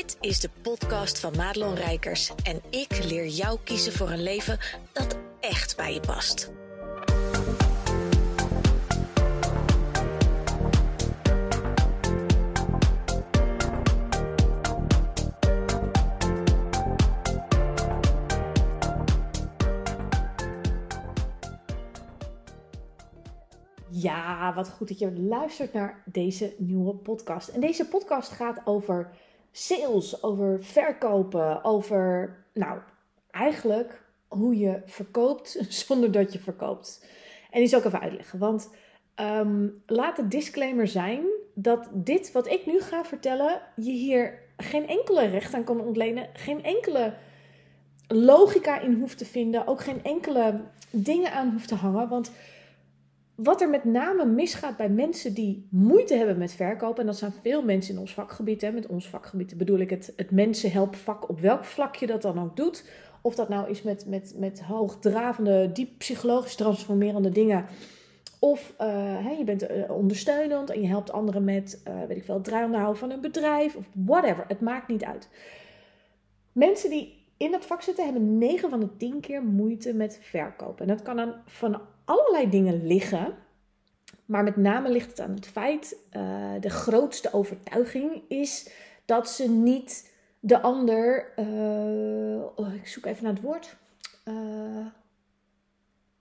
Dit is de podcast van Madelon Rijkers en ik leer jou kiezen voor een leven dat echt bij je past. Ja, wat goed dat je luistert naar deze nieuwe podcast. En deze podcast gaat over sales, over verkopen, over, nou, eigenlijk hoe je verkoopt zonder dat je verkoopt. En die zal ik even uitleggen. Want ehm, laat de disclaimer zijn dat dit wat ik nu ga vertellen, je hier geen enkele recht aan kan ontlenen, geen enkele logica in hoeft te vinden, ook geen enkele dingen aan hoeft te hangen. Want wat er met name misgaat bij mensen die moeite hebben met verkopen, en dat zijn veel mensen in ons vakgebied, hè, met ons vakgebied bedoel ik het, het mensenhelpvak, op welk vlak je dat dan ook doet. Of dat nou is met, met, met hoogdravende, diep psychologisch transformerende dingen. Of uh, je bent uh, ondersteunend en je helpt anderen met, uh, weet ik veel, het draaiende houden van een bedrijf of whatever. Het maakt niet uit. Mensen die in dat vak zitten hebben 9 van de 10 keer moeite met verkopen. En dat kan dan van allerlei dingen liggen. Maar met name ligt het aan het feit, uh, de grootste overtuiging is dat ze niet de ander, uh, oh, ik zoek even naar het woord, uh,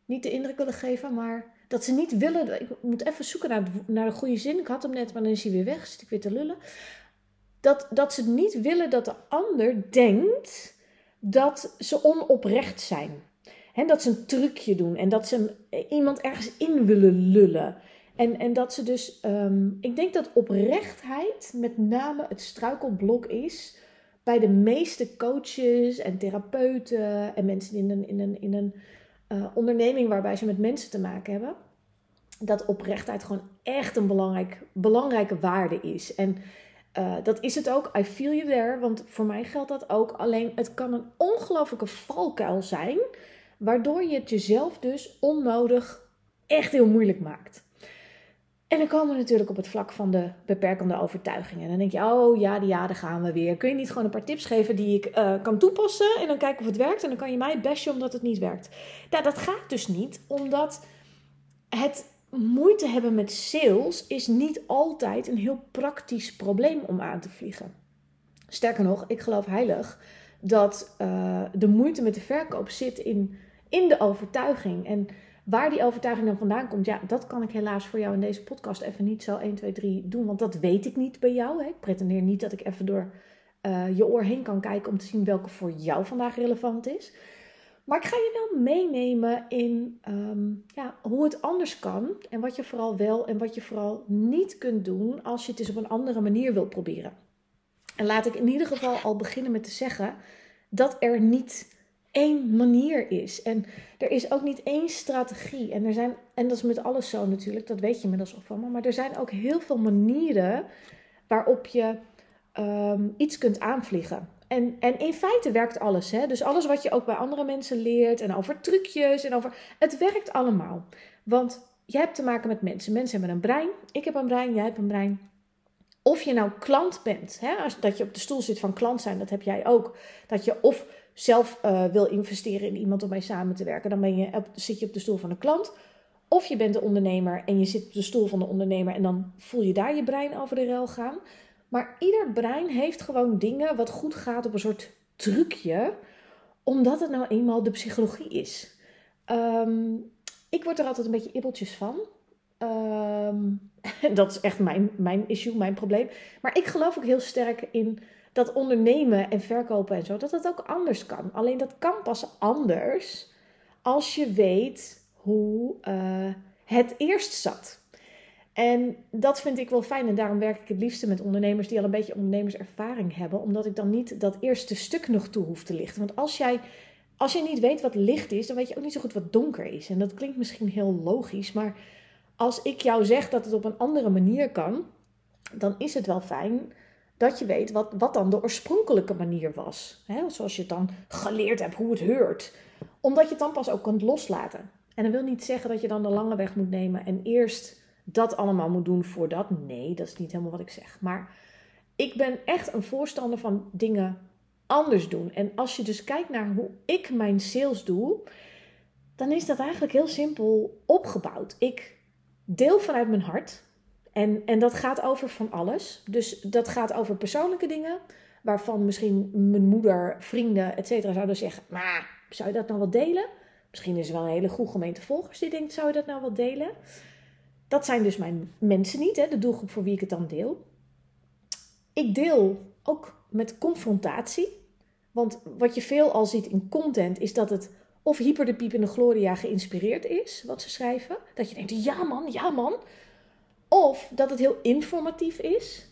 niet de indruk willen geven, maar dat ze niet willen, ik moet even zoeken naar, naar de goede zin, ik had hem net, maar dan is hij weer weg, zit ik weer te lullen. Dat, dat ze niet willen dat de ander denkt dat ze onoprecht zijn. He, dat ze een trucje doen en dat ze iemand ergens in willen lullen. En, en dat ze dus, um, ik denk dat oprechtheid met name het struikelblok is bij de meeste coaches en therapeuten en mensen in een, in een, in een uh, onderneming waarbij ze met mensen te maken hebben. Dat oprechtheid gewoon echt een belangrijk, belangrijke waarde is. En uh, dat is het ook. I feel you there. Want voor mij geldt dat ook. Alleen het kan een ongelofelijke valkuil zijn waardoor je het jezelf dus onnodig echt heel moeilijk maakt. En dan komen we natuurlijk op het vlak van de beperkende overtuigingen. En dan denk je, oh ja, ja, daar gaan we weer. Kun je niet gewoon een paar tips geven die ik uh, kan toepassen en dan kijken of het werkt? En dan kan je mij bashen omdat het niet werkt. Nou, dat gaat dus niet, omdat het moeite hebben met sales is niet altijd een heel praktisch probleem om aan te vliegen. Sterker nog, ik geloof heilig dat uh, de moeite met de verkoop zit in in de overtuiging. En waar die overtuiging dan vandaan komt, ja, dat kan ik helaas voor jou in deze podcast even niet zo 1, 2, 3 doen. Want dat weet ik niet bij jou. Hè. Ik pretendeer niet dat ik even door uh, je oor heen kan kijken om te zien welke voor jou vandaag relevant is. Maar ik ga je wel meenemen in um, ja, hoe het anders kan. En wat je vooral wel en wat je vooral niet kunt doen als je het eens op een andere manier wil proberen. En laat ik in ieder geval al beginnen met te zeggen dat er niet één manier is. En er is ook niet één strategie. En, er zijn, en dat is met alles zo natuurlijk, dat weet je inmiddels al van. Maar er zijn ook heel veel manieren waarop je um, iets kunt aanvliegen. En, en in feite werkt alles. Hè? Dus alles wat je ook bij andere mensen leert en over trucjes en over. Het werkt allemaal. Want je hebt te maken met mensen. Mensen hebben een brein. Ik heb een brein, jij hebt een brein. Of je nou klant bent, hè? Als, dat je op de stoel zit van klant zijn, dat heb jij ook. Dat je of zelf uh, wil investeren in iemand om mee samen te werken, dan ben je zit je op de stoel van de klant. Of je bent de ondernemer en je zit op de stoel van de ondernemer en dan voel je daar je brein over de rel gaan. Maar ieder brein heeft gewoon dingen wat goed gaat op een soort trucje, omdat het nou eenmaal de psychologie is. Um, ik word er altijd een beetje ibbeltjes van. Um, dat is echt mijn, mijn issue, mijn probleem. Maar ik geloof ook heel sterk in dat ondernemen en verkopen en zo, dat dat ook anders kan. Alleen dat kan pas anders als je weet hoe uh, het eerst zat. En dat vind ik wel fijn en daarom werk ik het liefste met ondernemers die al een beetje ondernemerservaring hebben, omdat ik dan niet dat eerste stuk nog toe hoef te lichten. Want als jij, als je niet weet wat licht is, dan weet je ook niet zo goed wat donker is. En dat klinkt misschien heel logisch, maar als ik jou zeg dat het op een andere manier kan, dan is het wel fijn dat je weet wat, wat dan de oorspronkelijke manier was. Hè? Zoals je het dan geleerd hebt hoe het heurt. Omdat je het dan pas ook kunt loslaten. En dat wil niet zeggen dat je dan de lange weg moet nemen en eerst dat allemaal moet doen voordat. Nee, dat is niet helemaal wat ik zeg. Maar ik ben echt een voorstander van dingen anders doen. En als je dus kijkt naar hoe ik mijn sales doe, dan is dat eigenlijk heel simpel opgebouwd. Ik deel vanuit mijn hart. En, en dat gaat over van alles. Dus dat gaat over persoonlijke dingen, waarvan misschien mijn moeder, vrienden, et cetera, zouden zeggen: Maar zou je dat nou wel delen? Misschien is er wel een hele goede gemeente volgers die denkt: Zou je dat nou wel delen? Dat zijn dus mijn mensen niet, hè, de doelgroep voor wie ik het dan deel. Ik deel ook met confrontatie. Want wat je veel al ziet in content is dat het of hyper de piep gloria geïnspireerd is, wat ze schrijven. Dat je denkt, ja man, ja man. Of dat het heel informatief is.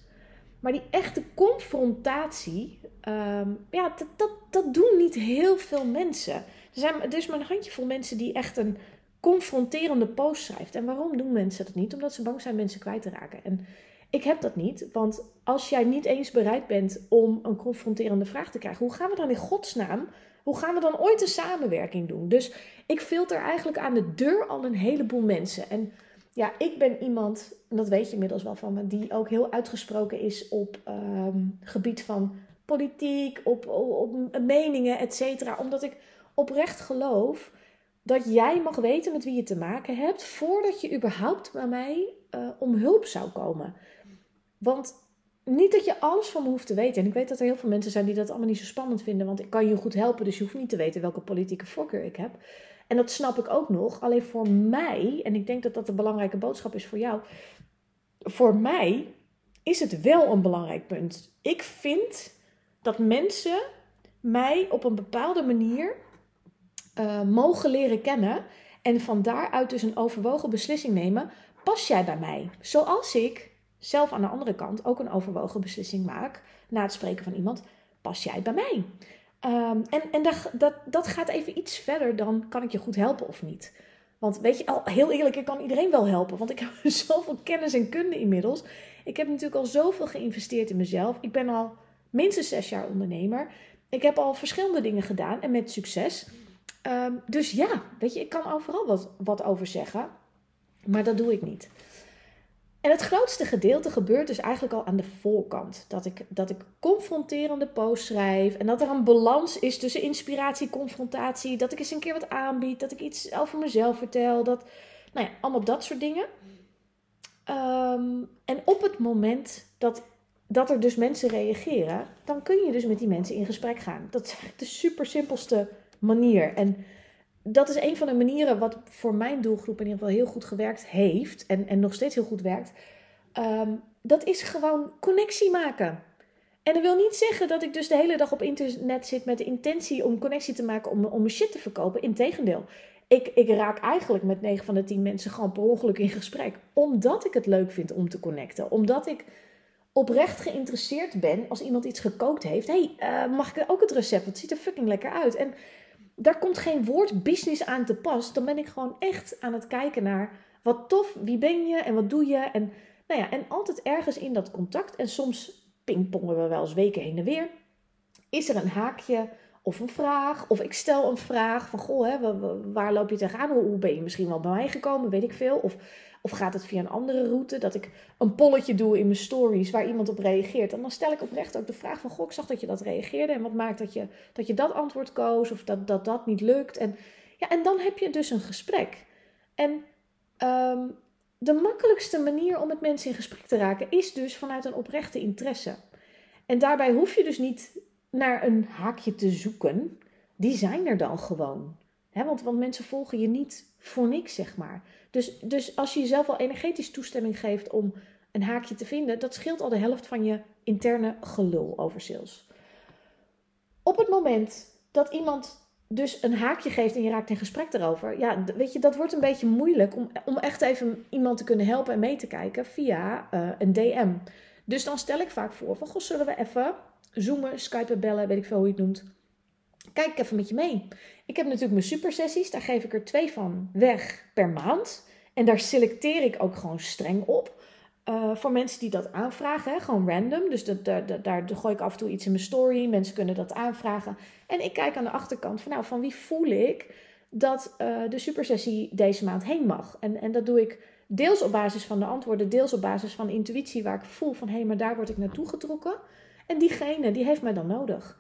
Maar die echte confrontatie, ehm, ja, dat, dat, dat doen niet heel veel mensen. Er zijn dus maar een handjevol mensen die echt een confronterende post schrijft. En waarom doen mensen dat niet? Omdat ze bang zijn mensen kwijt te raken. En ik heb dat niet, want als jij niet eens bereid bent om een confronterende vraag te krijgen, hoe gaan we dan in godsnaam, hoe gaan we dan ooit een samenwerking doen? Dus ik filter eigenlijk aan de deur al een heleboel mensen. En ja, ik ben iemand, en dat weet je inmiddels wel van me, die ook heel uitgesproken is op um, gebied van politiek, op, op, meningen, et cetera. Omdat ik oprecht geloof dat jij mag weten met wie je te maken hebt voordat je überhaupt bij mij uh, om hulp zou komen. Want niet dat je alles van me hoeft te weten. En ik weet dat er heel veel mensen zijn die dat allemaal niet zo spannend vinden. Want ik kan je goed helpen, dus je hoeft niet te weten welke politieke voorkeur ik heb. En dat snap ik ook nog. Alleen voor mij, en ik denk dat dat een belangrijke boodschap is voor jou. Voor mij is het wel een belangrijk punt. Ik vind dat mensen mij op een bepaalde manier uh, mogen leren kennen. En van daaruit dus een overwogen beslissing nemen. Pas jij bij mij? Zoals ik zelf aan de andere kant ook een overwogen beslissing maak na het spreken van iemand. Pas jij bij mij? Um, en en dat, dat, dat gaat even iets verder dan kan ik je goed helpen of niet. Want weet je, al heel eerlijk, ik kan iedereen wel helpen. Want ik heb zoveel kennis en kunde inmiddels. Ik heb natuurlijk al zoveel geïnvesteerd in mezelf. Ik ben al minstens zes jaar ondernemer. Ik heb al verschillende dingen gedaan en met succes. Um, dus ja, weet je, ik kan overal wat, wat over zeggen. Maar dat doe ik niet. En het grootste gedeelte gebeurt dus eigenlijk al aan de voorkant. Dat ik, dat ik confronterende posts schrijf. En dat er een balans is tussen inspiratie confrontatie. Dat ik eens een keer wat aanbied. Dat ik iets over mezelf vertel. Dat, nou ja, allemaal dat soort dingen. Um, en op het moment dat, dat er dus mensen reageren, dan kun je dus met die mensen in gesprek gaan. Dat is de super simpelste manier. En dat is een van de manieren wat voor mijn doelgroep in ieder geval heel goed gewerkt heeft en, en nog steeds heel goed werkt. Um, dat is gewoon connectie maken. En dat wil niet zeggen dat ik dus de hele dag op internet zit met de intentie om connectie te maken om, om mijn shit te verkopen. Integendeel. Ik, ik raak eigenlijk met 9 van de 10 mensen gewoon per ongeluk in gesprek. Omdat ik het leuk vind om te connecten. Omdat ik oprecht geïnteresseerd ben als iemand iets gekookt heeft. hey, uh, mag ik ook het recept? Het ziet er fucking lekker uit. En daar komt geen woord business aan te pas. Dan ben ik gewoon echt aan het kijken naar wat tof, wie ben je en wat doe je. En, nou ja, en altijd ergens in dat contact. En soms pingpongen we wel eens weken heen en weer. Is er een haakje of een vraag? Of ik stel een vraag van, goh, hè, waar loop je tegenaan? Hoe ben je misschien wel bij mij gekomen? Weet ik veel. Of of gaat het via een andere route? Dat ik een polletje doe in mijn stories waar iemand op reageert. En dan stel ik oprecht ook de vraag van... Goh, ik zag dat je dat reageerde. En wat maakt dat je dat, je dat antwoord koos? Of dat, dat dat niet lukt? En, ja, en dan heb je dus een gesprek. En um, de makkelijkste manier om met mensen in gesprek te raken... is dus vanuit een oprechte interesse. En daarbij hoef je dus niet naar een haakje te zoeken. Die zijn er dan gewoon. Want, want mensen volgen je niet voor niks, zeg maar. Dus, dus als je jezelf al energetisch toestemming geeft om een haakje te vinden, dat scheelt al de helft van je interne gelul over sales. Op het moment dat iemand dus een haakje geeft en je raakt in gesprek erover, ja, weet je, dat wordt een beetje moeilijk om, om echt even iemand te kunnen helpen en mee te kijken via uh, een DM. Dus dan stel ik vaak voor van, goh, zullen we even zoomen, skypen, bellen, weet ik veel hoe je het noemt. Kijk even met je mee. Ik heb natuurlijk mijn supersessies, daar geef ik er twee van weg per maand. En daar selecteer ik ook gewoon streng op. Uh, voor mensen die dat aanvragen, hè, gewoon random. Dus dat, daar, gooi ik af en toe iets in mijn story. Mensen kunnen dat aanvragen. En ik kijk aan de achterkant van, nou, van wie voel ik dat uh, de supersessie deze maand heen mag. En, en dat doe ik Deels op basis van de antwoorden, deels op basis van intuïtie, waar ik voel van hé, hey, maar daar word ik naartoe getrokken. En diegene, die heeft mij dan nodig.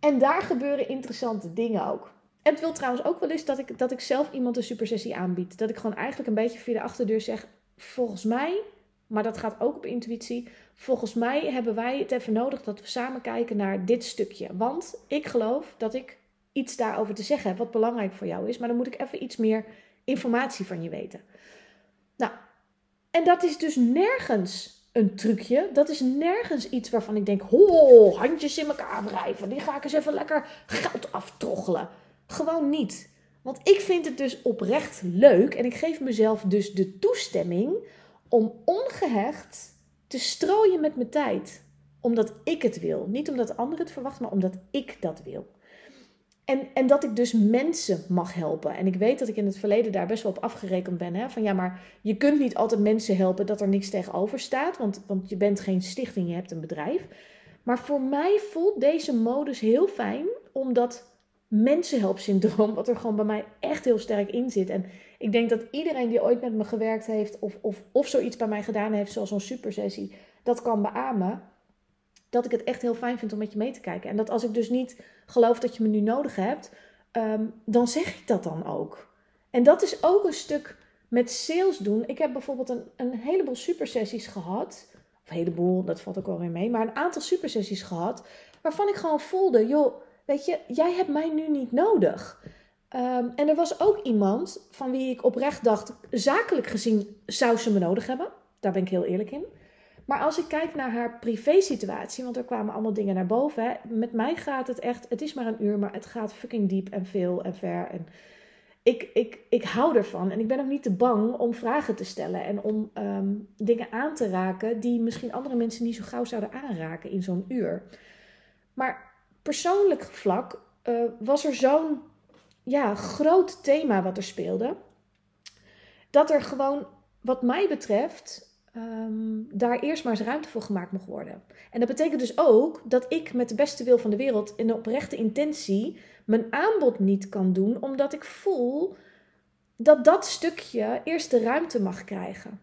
En daar gebeuren interessante dingen ook. En het wil trouwens ook wel eens dat ik, dat ik zelf iemand een supersessie aanbied. Dat ik gewoon eigenlijk een beetje via de achterdeur zeg: Volgens mij, maar dat gaat ook op intuïtie. Volgens mij hebben wij het even nodig dat we samen kijken naar dit stukje. Want ik geloof dat ik iets daarover te zeggen heb wat belangrijk voor jou is. Maar dan moet ik even iets meer informatie van je weten. Nou, en dat is dus nergens een trucje. Dat is nergens iets waarvan ik denk: ho, handjes in elkaar wrijven. Die ga ik eens even lekker geld aftroggelen. Gewoon niet. Want ik vind het dus oprecht leuk en ik geef mezelf dus de toestemming om ongehecht te strooien met mijn tijd. Omdat ik het wil. Niet omdat anderen het verwachten, maar omdat ik dat wil. En, en dat ik dus mensen mag helpen. En ik weet dat ik in het verleden daar best wel op afgerekend ben. Hè? Van ja, maar je kunt niet altijd mensen helpen dat er niks tegenover staat. Want, want je bent geen stichting, je hebt een bedrijf. Maar voor mij voelt deze modus heel fijn, omdat mensenhelpsyndroom, wat er gewoon bij mij echt heel sterk in zit. En ik denk dat iedereen die ooit met me gewerkt heeft of, of, of zoiets bij mij gedaan heeft, zoals zo'n supersessie, dat kan beamen. Dat ik het echt heel fijn vind om met je mee te kijken. En dat als ik dus niet geloof dat je me nu nodig hebt, ehm, dan zeg ik dat dan ook. En dat is ook een stuk met sales doen. Ik heb bijvoorbeeld een, een heleboel supersessies gehad. Of een heleboel, dat valt ook wel weer mee. Maar een aantal supersessies gehad. Waarvan ik gewoon voelde, joh, weet je, jij hebt mij nu niet nodig. Ehm, en er was ook iemand van wie ik oprecht dacht, zakelijk gezien zou ze me nodig hebben. Daar ben ik heel eerlijk in. Maar als ik kijk naar haar privé-situatie, want er kwamen allemaal dingen naar boven. Hè, met mij gaat het echt, het is maar een uur, maar het gaat fucking diep en veel en ver. En ik, ik, ik hou ervan en ik ben ook niet te bang om vragen te stellen en om ehm, dingen aan te raken die misschien andere mensen niet zo gauw zouden aanraken in zo'n uur. Maar persoonlijk vlak uh, was er zo'n ja, groot thema wat er speelde. Dat er gewoon, wat mij betreft, um, daar eerst maar eens ruimte voor gemaakt mocht worden. En dat betekent dus ook dat ik met de beste wil van de wereld in de oprechte intentie mijn aanbod niet kan doen, omdat ik voel dat dat stukje eerst de ruimte mag krijgen.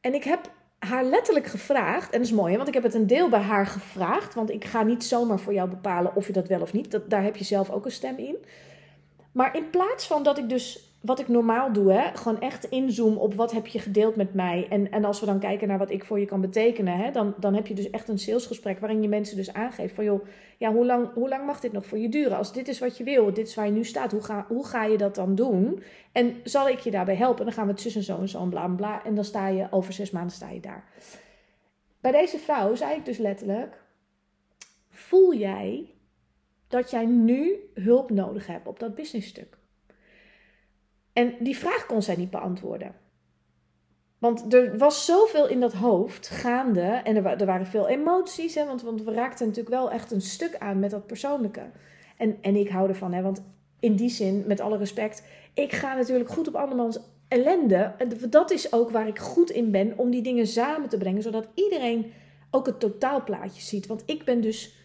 En ik heb haar letterlijk gevraagd, en dat is mooi, want ik heb het een deel bij haar gevraagd, want ik ga niet zomaar voor jou bepalen of je dat wel of niet, dat, daar heb je zelf ook een stem in. Maar in plaats van dat ik dus wat ik normaal doe, hè, gewoon echt inzoom op wat heb je gedeeld met mij. En, en als we dan kijken naar wat ik voor je kan betekenen, hè, dan, dan heb je dus echt een salesgesprek waarin je mensen dus aangeeft van joh, ja, hoe lang, hoe lang mag dit nog voor je duren? Als dit is wat je wil, dit is waar je nu staat, hoe ga, hoe ga je dat dan doen? En zal ik je daarbij helpen? Dan gaan we het tussen zo en zo en bla bla. En dan sta je over zes maanden sta je daar. Bij deze vrouw zei ik dus letterlijk: voel jij dat jij nu hulp nodig hebt op dat businessstuk? En die vraag kon zij niet beantwoorden. Want er was zoveel in dat hoofd gaande en er, er waren veel emoties. Hè, want, want we raakten natuurlijk wel echt een stuk aan met dat persoonlijke. En, en ik hou ervan, hè, want in die zin, met alle respect, ik ga natuurlijk goed op andermans ellende. Dat is ook waar ik goed in ben om die dingen samen te brengen, zodat iedereen ook het totaalplaatje ziet. Want ik ben dus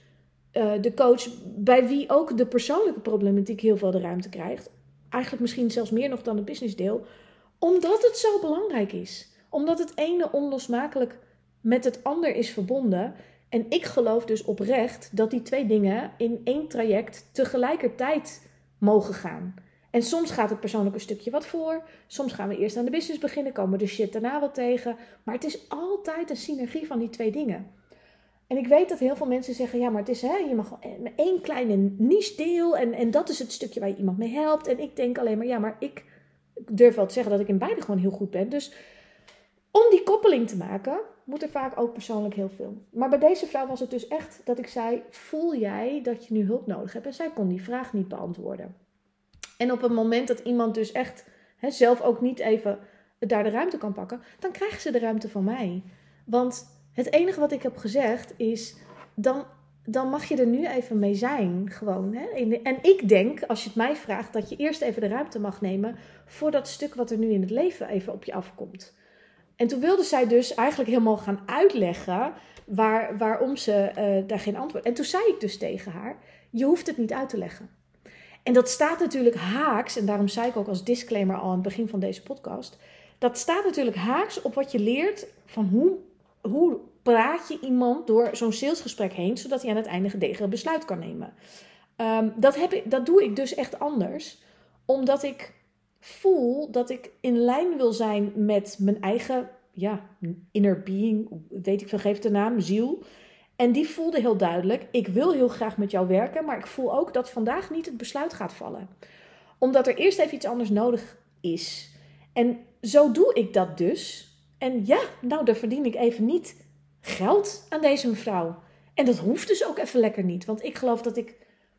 uh, de coach bij wie ook de persoonlijke problematiek heel veel de ruimte krijgt eigenlijk misschien zelfs meer nog dan het businessdeel, omdat het zo belangrijk is. Omdat het ene onlosmakelijk met het ander is verbonden. En ik geloof dus oprecht dat die twee dingen in één traject tegelijkertijd mogen gaan. En soms gaat het persoonlijk een stukje wat voor. Soms gaan we eerst aan de business beginnen, komen de shit daarna wat tegen. Maar het is altijd een synergie van die twee dingen. En ik weet dat heel veel mensen zeggen: ja, maar het is, hè, je mag één kleine niche deel en, en dat is het stukje waar je iemand mee helpt. En ik denk alleen maar: ja, maar ik durf wel te zeggen dat ik in beide gewoon heel goed ben. Dus om die koppeling te maken, moet er vaak ook persoonlijk heel veel. Maar bij deze vrouw was het dus echt dat ik zei: voel jij dat je nu hulp nodig hebt? En zij kon die vraag niet beantwoorden. En op het moment dat iemand dus echt hè, zelf ook niet even daar de ruimte kan pakken, dan krijgen ze de ruimte van mij. Want het enige wat ik heb gezegd is, dan, dan mag je er nu even mee zijn. Gewoon, hè? En ik denk, als je het mij vraagt, dat je eerst even de ruimte mag nemen voor dat stuk wat er nu in het leven even op je afkomt. En toen wilde zij dus eigenlijk helemaal gaan uitleggen waar, waarom ze uh, daar geen antwoord. En toen zei ik dus tegen haar: Je hoeft het niet uit te leggen. En dat staat natuurlijk haaks, en daarom zei ik ook als disclaimer al aan het begin van deze podcast dat staat natuurlijk haaks op wat je leert van hoe, hoe praat je iemand door zo'n salesgesprek heen, zodat hij aan het einde gedegen besluit kan nemen. Ehm, dat, heb ik, dat doe ik dus echt anders, omdat ik voel dat ik in lijn wil zijn met mijn eigen ja, inner being, weet ik veel, geef de naam, ziel. En die voelde heel duidelijk: ik wil heel graag met jou werken, maar ik voel ook dat vandaag niet het besluit gaat vallen. Omdat er eerst even iets anders nodig is. En zo doe ik dat dus. En ja, nou, daar verdien ik even niet geld aan deze mevrouw. En dat hoeft dus ook even lekker niet. Want ik geloof dat ik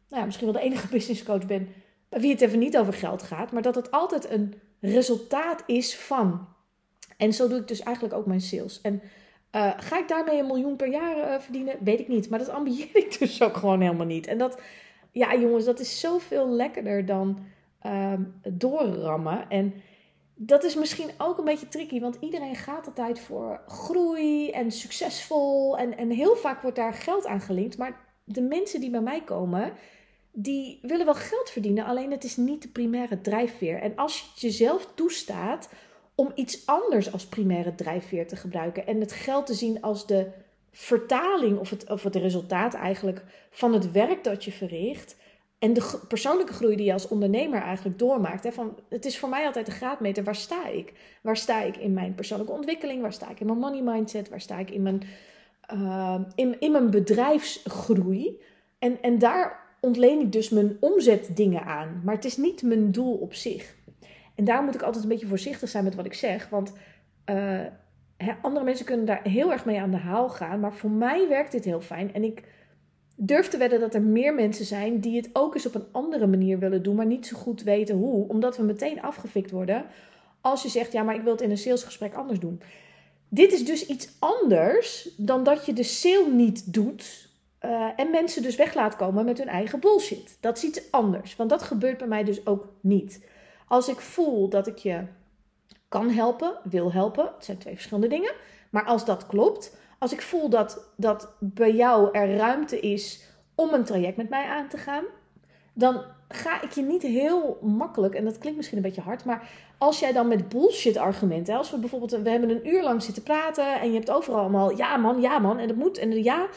nou ja, misschien wel de enige businesscoach ben bij wie het even niet over geld gaat, maar dat het altijd een resultaat is van. En zo doe ik dus eigenlijk ook mijn sales. En uh, ga ik daarmee een miljoen per jaar uh, verdienen? Weet ik niet. Maar dat ambieer ik dus ook gewoon helemaal niet. En dat, ja jongens, dat is zoveel lekkerder dan uh, doorrammen. En dat is misschien ook een beetje tricky, want iedereen gaat altijd voor groei en succesvol. En, en heel vaak wordt daar geld aan gelinkt. Maar de mensen die bij mij komen, die willen wel geld verdienen, alleen het is niet de primaire drijfveer. En als je jezelf toestaat om iets anders als primaire drijfveer te gebruiken en het geld te zien als de vertaling of het, of het resultaat eigenlijk van het werk dat je verricht en de persoonlijke groei die je als ondernemer eigenlijk doormaakt. Hè, van, het is voor mij altijd de graadmeter, waar sta ik? Waar sta ik in mijn persoonlijke ontwikkeling? Waar sta ik in mijn money mindset? Waar sta ik in mijn, uh, in, in mijn bedrijfsgroei? En, en daar ontleen ik dus mijn omzetdingen aan. Maar het is niet mijn doel op zich. En daar moet ik altijd een beetje voorzichtig zijn met wat ik zeg. Want uh, andere mensen kunnen daar heel erg mee aan de haal gaan. Maar voor mij werkt dit heel fijn. En ik durf te wedden dat er meer mensen zijn die het ook eens op een andere manier willen doen. Maar niet zo goed weten hoe. Omdat we meteen afgefikt worden. Als je zegt, ja, maar ik wil het in een salesgesprek anders doen. Dit is dus iets anders dan dat je de sale niet doet uh, en mensen dus weg laat komen met hun eigen bullshit. Dat is iets anders, want dat gebeurt bij mij dus ook niet. Als ik voel dat ik je kan helpen, wil helpen, het zijn twee verschillende dingen. Maar als dat klopt, als ik voel dat, dat bij jou er ruimte is om een traject met mij aan te gaan, dan ga ik je niet heel makkelijk, en dat klinkt misschien een beetje hard, maar als jij dan met bullshit argumenten, als we bijvoorbeeld, we hebben een uur lang zitten praten en je hebt overal allemaal ja man, ja man, en dat moet, en ja,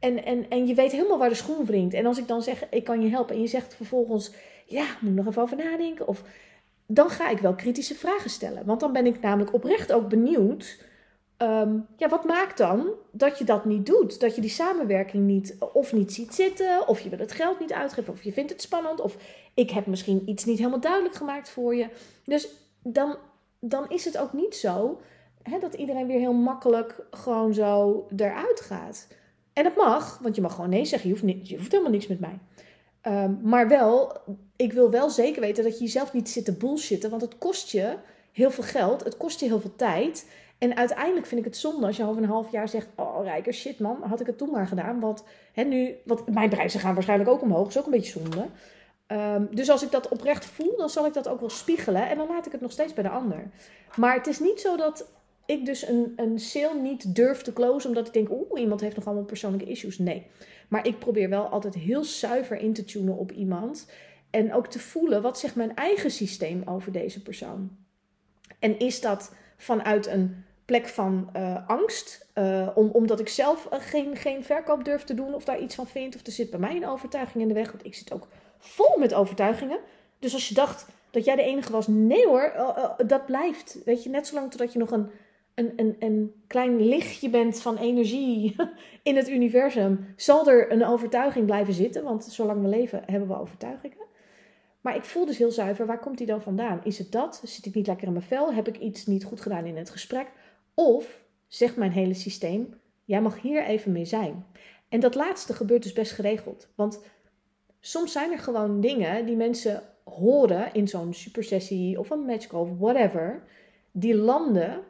en, en, en je weet helemaal waar de schoen wringt. En als ik dan zeg, ik kan je helpen. En je zegt vervolgens, ja, moet nog even over nadenken. Of dan ga ik wel kritische vragen stellen. Want dan ben ik namelijk oprecht ook benieuwd. Ehm, ja, wat maakt dan dat je dat niet doet? Dat je die samenwerking niet of niet ziet zitten, of je wil het geld niet uitgeven, of je vindt het spannend, of ik heb misschien iets niet helemaal duidelijk gemaakt voor je. Dus dan, dan is het ook niet zo hè, dat iedereen weer heel makkelijk gewoon zo eruit gaat. En dat mag, want je mag gewoon nee zeggen. Je hoeft, je hoeft helemaal niks met mij. Um, maar wel, ik wil wel zeker weten dat je jezelf niet zit te bullshitten. Want het kost je heel veel geld. Het kost je heel veel tijd. En uiteindelijk vind ik het zonde als je over een half jaar zegt: Oh, rijker, shit man, had ik het toen maar gedaan. Want, hè, nu, want mijn prijzen gaan waarschijnlijk ook omhoog. Is ook een beetje zonde. Um, dus als ik dat oprecht voel, dan zal ik dat ook wel spiegelen. En dan laat ik het nog steeds bij de ander. Maar het is niet zo dat ik dus een, een sale niet durf te closen omdat ik denk, oeh, iemand heeft nog allemaal persoonlijke issues. Nee. Maar ik probeer wel altijd heel zuiver in te tunen op iemand. En ook te voelen, wat zegt mijn eigen systeem over deze persoon? En is dat vanuit een plek van uh, angst, om, omdat ik zelf uh, geen, geen verkoop durf te doen of daar iets van vind, of er zit bij mij een overtuiging in de weg, want ik zit ook vol met overtuigingen. Dus als je dacht dat jij de enige was, nee hoor, dat blijft. Weet je, net zolang totdat je nog een een, een, een klein lichtje bent van energie in het universum, zal er een overtuiging blijven zitten. Want zolang we leven hebben we overtuigingen. Maar ik voel dus heel zuiver, waar komt die dan vandaan? Is het dat? Zit ik niet lekker in mijn vel? Heb ik iets niet goed gedaan in het gesprek? Of zegt mijn hele systeem, jij mag hier even mee zijn. En dat laatste gebeurt dus best geregeld. Want soms zijn er gewoon dingen die mensen horen in zo'n supersessie of een matchcall of whatever, die landen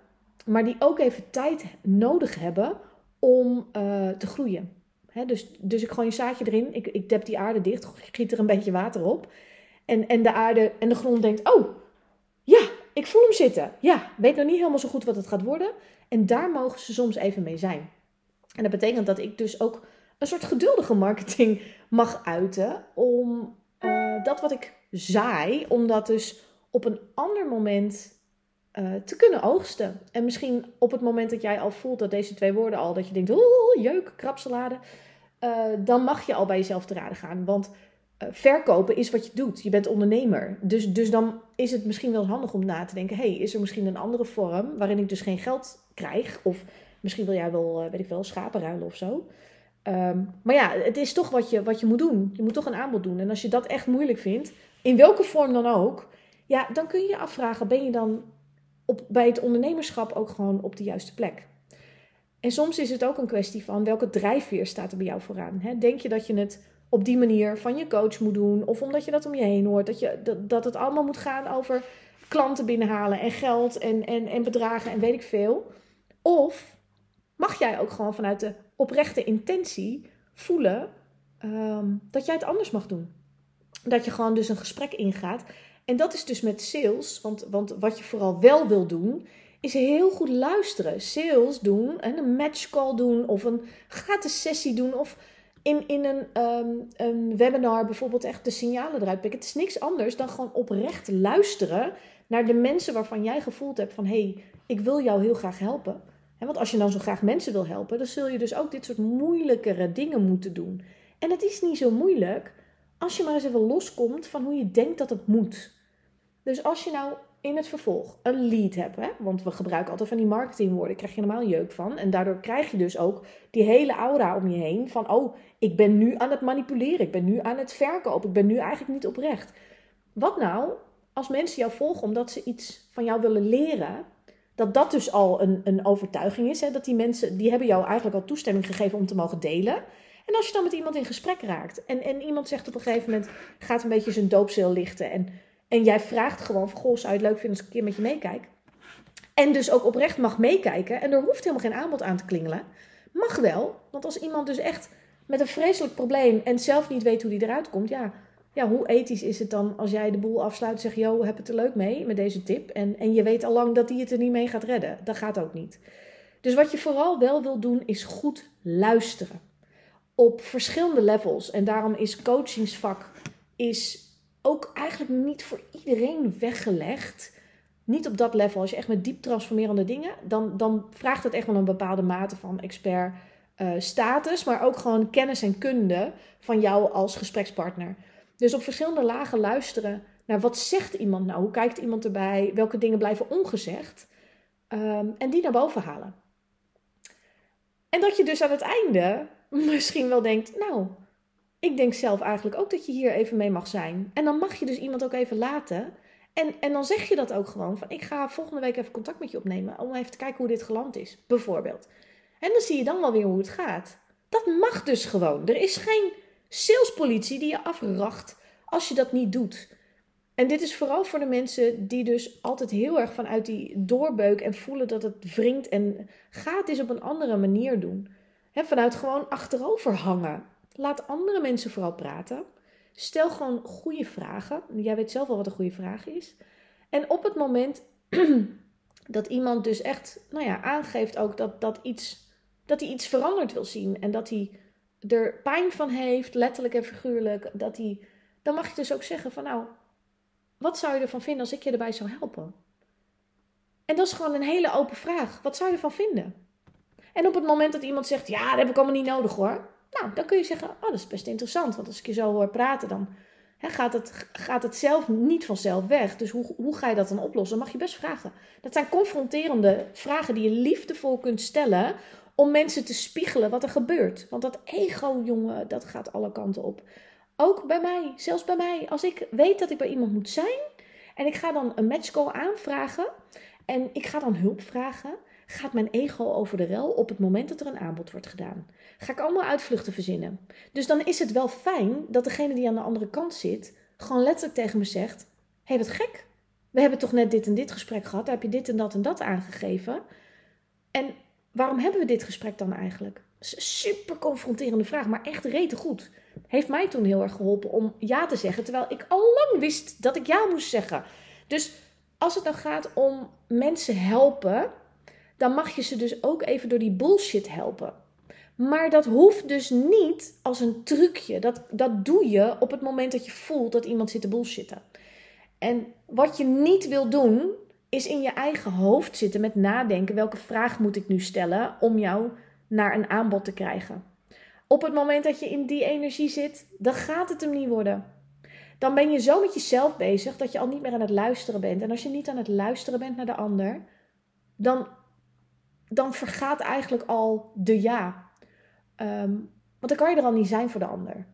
maar die ook even tijd nodig hebben om uh, te groeien. dus, dus ik gooi een zaadje erin, ik, ik dep die aarde dicht, giet er een beetje water op. En, en de aarde en de grond denkt, oh, ja, ik voel hem zitten. Ja, weet nog niet helemaal zo goed wat het gaat worden. En daar mogen ze soms even mee zijn. En dat betekent dat ik dus ook een soort geduldige marketing mag uiten om uh, dat wat ik zaai, om dat dus op een ander moment eh, te kunnen oogsten. En misschien op het moment dat jij al voelt dat deze twee woorden al, dat je denkt, oh, jeuk, krapsalade, uh, dan mag je al bij jezelf te raden gaan. Want verkopen is wat je doet. Je bent ondernemer. Dus, dus dan is het misschien wel handig om na te denken, hey, is er misschien een andere vorm waarin ik dus geen geld krijg? Of misschien wil jij wel, weet ik wel, schapen ruilen of zo. Um, maar ja, het is toch wat je, wat je moet doen. Je moet toch een aanbod doen. En als je dat echt moeilijk vindt, in welke vorm dan ook, ja, dan kun je je afvragen: ben je dan op, bij het ondernemerschap ook gewoon op de juiste plek? En soms is het ook een kwestie van welke drijfveer staat er bij jou vooraan. Hè? Denk je dat je het op die manier van je coach moet doen, of omdat je dat om je heen hoort, dat, je, dat, dat het allemaal moet gaan over klanten binnenhalen en geld en, en, en bedragen en weet ik veel? Of mag jij ook gewoon vanuit de oprechte intentie voelen um, dat jij het anders mag doen? Dat je gewoon dus een gesprek ingaat. En dat is dus met sales, want, want wat je vooral wel wil doen, is heel goed luisteren. Sales doen, en een matchcall doen, of een gratis sessie doen, of in, in een, um, een webinar bijvoorbeeld echt de signalen eruit pikken. Het is niks anders dan gewoon oprecht luisteren naar de mensen waarvan jij gevoeld hebt van hé, hey, ik wil jou heel graag helpen. En want als je dan zo graag mensen wil helpen, dan zul je dus ook dit soort moeilijkere dingen moeten doen. En het is niet zo moeilijk als je maar eens even loskomt van hoe je denkt dat het moet. Dus als je nou in het vervolg een lead hebt, hè, want we gebruiken altijd van die marketingwoorden, krijg je normaal jeuk van. En daardoor krijg je dus ook die hele aura om je heen van, oh, ik ben nu aan het manipuleren, ik ben nu aan het verkopen, ik ben nu eigenlijk niet oprecht. Wat nou als mensen jou volgen omdat ze iets van jou willen leren, dat dat dus al een, een overtuiging is. Hè? Dat die mensen, die hebben jou eigenlijk al toestemming gegeven om te mogen delen. En als je dan met iemand in gesprek raakt en, en iemand zegt op een gegeven moment, gaat een beetje zijn doopzeel lichten. En, en jij vraagt gewoon van, goh, zou je het leuk vinden als ik een keer met je meekijk? En dus ook oprecht mag meekijken. En er hoeft helemaal geen aanbod aan te klingelen. Mag wel, want als iemand dus echt met een vreselijk probleem en zelf niet weet hoe die eruit komt, ja, ja, hoe ethisch is het dan als jij de boel afsluit en zegt: Yo, heb het er leuk mee met deze tip? En, en je weet al lang dat die het er niet mee gaat redden. Dat gaat ook niet. Dus wat je vooral wel wil doen, is goed luisteren. Op verschillende levels. En daarom is coachingsvak is ook eigenlijk niet voor iedereen weggelegd. Niet op dat level. Als je echt met diep transformerende dingen, dan, dan vraagt het echt wel een bepaalde mate van expert uh, status, maar ook gewoon kennis en kunde van jou als gesprekspartner. Dus op verschillende lagen luisteren naar wat zegt iemand nou, hoe kijkt iemand erbij, welke dingen blijven ongezegd. Um, en die naar boven halen. En dat je dus aan het einde misschien wel denkt, nou, ik denk zelf eigenlijk ook dat je hier even mee mag zijn. En dan mag je dus iemand ook even laten. En, en dan zeg je dat ook gewoon van, ik ga volgende week even contact met je opnemen om even te kijken hoe dit geland is, bijvoorbeeld. En dan zie je dan wel weer hoe het gaat. Dat mag dus gewoon. Er is geen salespolitie die je afracht als je dat niet doet. En dit is vooral voor de mensen die dus altijd heel erg vanuit die doorbeuk en voelen dat het wringt en gaat is op een andere manier doen. Vanuit gewoon achterover hangen. Laat andere mensen vooral praten. Stel gewoon goede vragen. Jij weet zelf wel wat een goede vraag is. En op het moment dat iemand dus echt nou ja, aangeeft ook dat, dat, iets, dat hij iets veranderd wil zien en dat hij er pijn van heeft, letterlijk en figuurlijk, dat hij, dan mag je dus ook zeggen van nou, wat zou je ervan vinden als ik je erbij zou helpen? En dat is gewoon een hele open vraag. Wat zou je ervan vinden? En op het moment dat iemand zegt, ja, dat heb ik allemaal niet nodig hoor. Nou, dan kun je zeggen, oh, dat is best interessant. Want als ik je zo hoor praten, dan gaat, het, gaat het zelf niet vanzelf weg. Dus hoe, hoe ga je dat dan oplossen? Dan mag je best vragen. Dat zijn confronterende vragen die je liefdevol kunt stellen om mensen te spiegelen wat er gebeurt. Want dat ego, jongen, dat gaat alle kanten op. Ook bij mij, zelfs bij mij. Als ik weet dat ik bij iemand moet zijn en ik ga dan een matchcall aanvragen en ik ga dan hulp vragen, gaat mijn ego over de rel op het moment dat er een aanbod wordt gedaan. Ga ik allemaal uitvluchten verzinnen. Dus dan is het wel fijn dat degene die aan de andere kant zit, gewoon letterlijk tegen me zegt: Hé, hey, wat gek. We hebben toch net dit en dit gesprek gehad, daar heb je dit en dat en dat aangegeven. En waarom hebben we dit gesprek dan eigenlijk? Super confronterende vraag, maar echt rete goed. Heeft mij toen heel erg geholpen om ja te zeggen, terwijl ik al lang wist dat ik ja moest zeggen. Dus als het dan gaat om mensen helpen, dan mag je ze dus ook even door die bullshit helpen. Maar dat hoeft dus niet als een trucje. Dat, dat doe je op het moment dat je voelt dat iemand zit te bullshitten. En wat je niet wil doen, is in je eigen hoofd zitten met nadenken: welke vraag moet ik nu stellen om jou naar een aanbod te krijgen? Op het moment dat je in die energie zit, dan gaat het hem niet worden. Dan ben je zo met jezelf bezig dat je al niet meer aan het luisteren bent. En als je niet aan het luisteren bent naar de ander, dan, dan vergaat eigenlijk al de ja. Ehm, want dan kan je er al niet zijn voor de ander.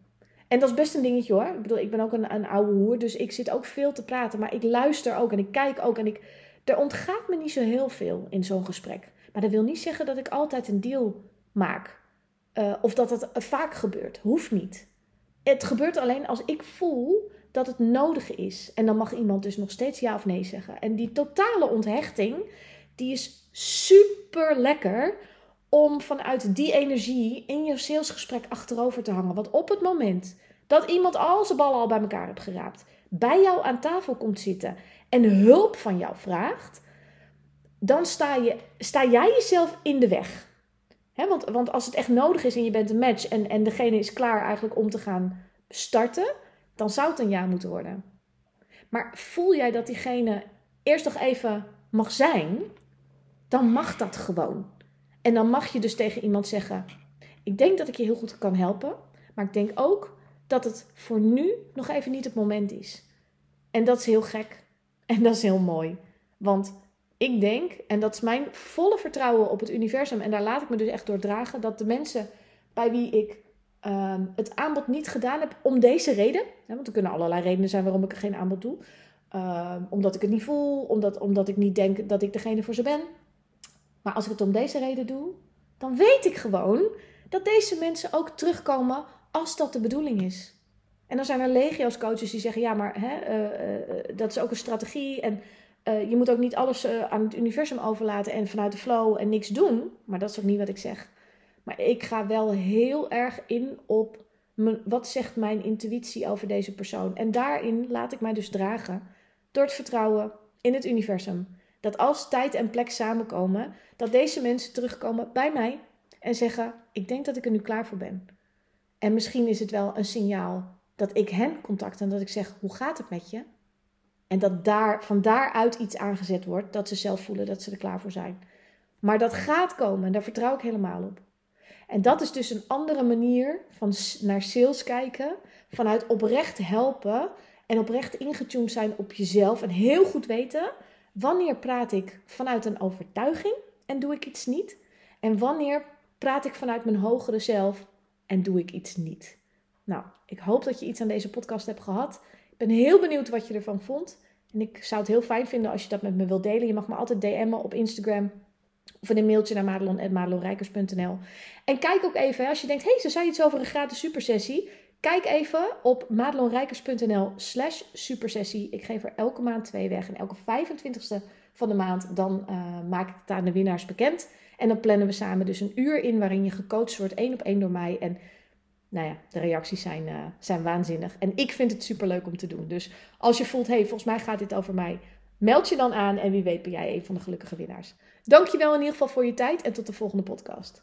En dat is best een dingetje hoor. Ik bedoel, ik ben ook een, een oude hoer, dus ik zit ook veel te praten. Maar ik luister ook en ik kijk ook. En ik, er ontgaat me niet zo heel veel in zo'n gesprek. Maar dat wil niet zeggen dat ik altijd een deal maak. Uh, of dat het vaak gebeurt. Hoeft niet. Het gebeurt alleen als ik voel dat het nodig is. En dan mag iemand dus nog steeds ja of nee zeggen. En die totale onthechting, die is super lekker om vanuit die energie in je salesgesprek achterover te hangen. Want op het moment dat iemand al zijn ballen al bij elkaar hebt geraapt, bij jou aan tafel komt zitten en hulp van jou vraagt, dan sta, je, sta jij jezelf in de weg. want, want als het echt nodig is en je bent een match en, en degene is klaar eigenlijk om te gaan starten, dan zou het een ja moeten worden. Maar voel jij dat diegene eerst nog even mag zijn, dan mag dat gewoon. En dan mag je dus tegen iemand zeggen: Ik denk dat ik je heel goed kan helpen, maar ik denk ook dat het voor nu nog even niet het moment is. En dat is heel gek. En dat is heel mooi. Want ik denk, en dat is mijn volle vertrouwen op het universum, en daar laat ik me dus echt door dragen, dat de mensen bij wie ik Ehm, het aanbod niet gedaan heb om deze reden. Hè, want er kunnen allerlei redenen zijn waarom ik er geen aanbod doe. Ehm, omdat ik het niet voel, omdat, omdat ik niet denk dat ik degene voor ze ben. Maar als ik het om deze reden doe, dan weet ik gewoon dat deze mensen ook terugkomen als dat de bedoeling is. En dan zijn er legio's coaches die zeggen: ja, maar hè, eh, eh, dat is ook een strategie. En je moet ook niet alles aan het universum overlaten en vanuit de flow en niks doen. Maar dat is ook niet wat ik zeg. Maar ik ga wel heel erg in op wat zegt mijn intuïtie over deze persoon. En daarin laat ik mij dus dragen door het vertrouwen in het universum. Dat als tijd en plek samenkomen, dat deze mensen terugkomen bij mij en zeggen: Ik denk dat ik er nu klaar voor ben. En misschien is het wel een signaal dat ik hen contact en dat ik zeg: Hoe gaat het met je? En dat daar, van daaruit iets aangezet wordt, dat ze zelf voelen dat ze er klaar voor zijn. Maar dat gaat komen en daar vertrouw ik helemaal op. En dat is dus een andere manier van naar sales kijken, vanuit oprecht helpen en oprecht ingetuned zijn op jezelf en heel goed weten wanneer praat ik vanuit een overtuiging en doe ik iets niet en wanneer praat ik vanuit mijn hogere zelf en doe ik iets niet. Nou, ik hoop dat je iets aan deze podcast hebt gehad. Ik ben heel benieuwd wat je ervan vond. En ik zou het heel fijn vinden als je dat met me wilt delen. Je mag me altijd DM'en op Instagram of een mailtje naar madelon.madelonrijkers.nl. En kijk ook even, als je denkt, hé, hey, ze zei iets over een gratis supersessie. Kijk even op madelonrijkers.nl slash supersessie. Ik geef er elke maand twee weg. En elke 25ste van de maand, dan uh, maak ik het aan de winnaars bekend. En dan plannen we samen dus een uur in waarin je gecoacht wordt, één op één door mij. En nou ja, de reacties zijn, uh, zijn waanzinnig. En ik vind het super leuk om te doen. Dus als je voelt, hey, volgens mij gaat dit over mij Meld je dan aan en wie weet ben jij een van de gelukkige winnaars. Dankjewel in ieder geval voor je tijd en tot de volgende podcast.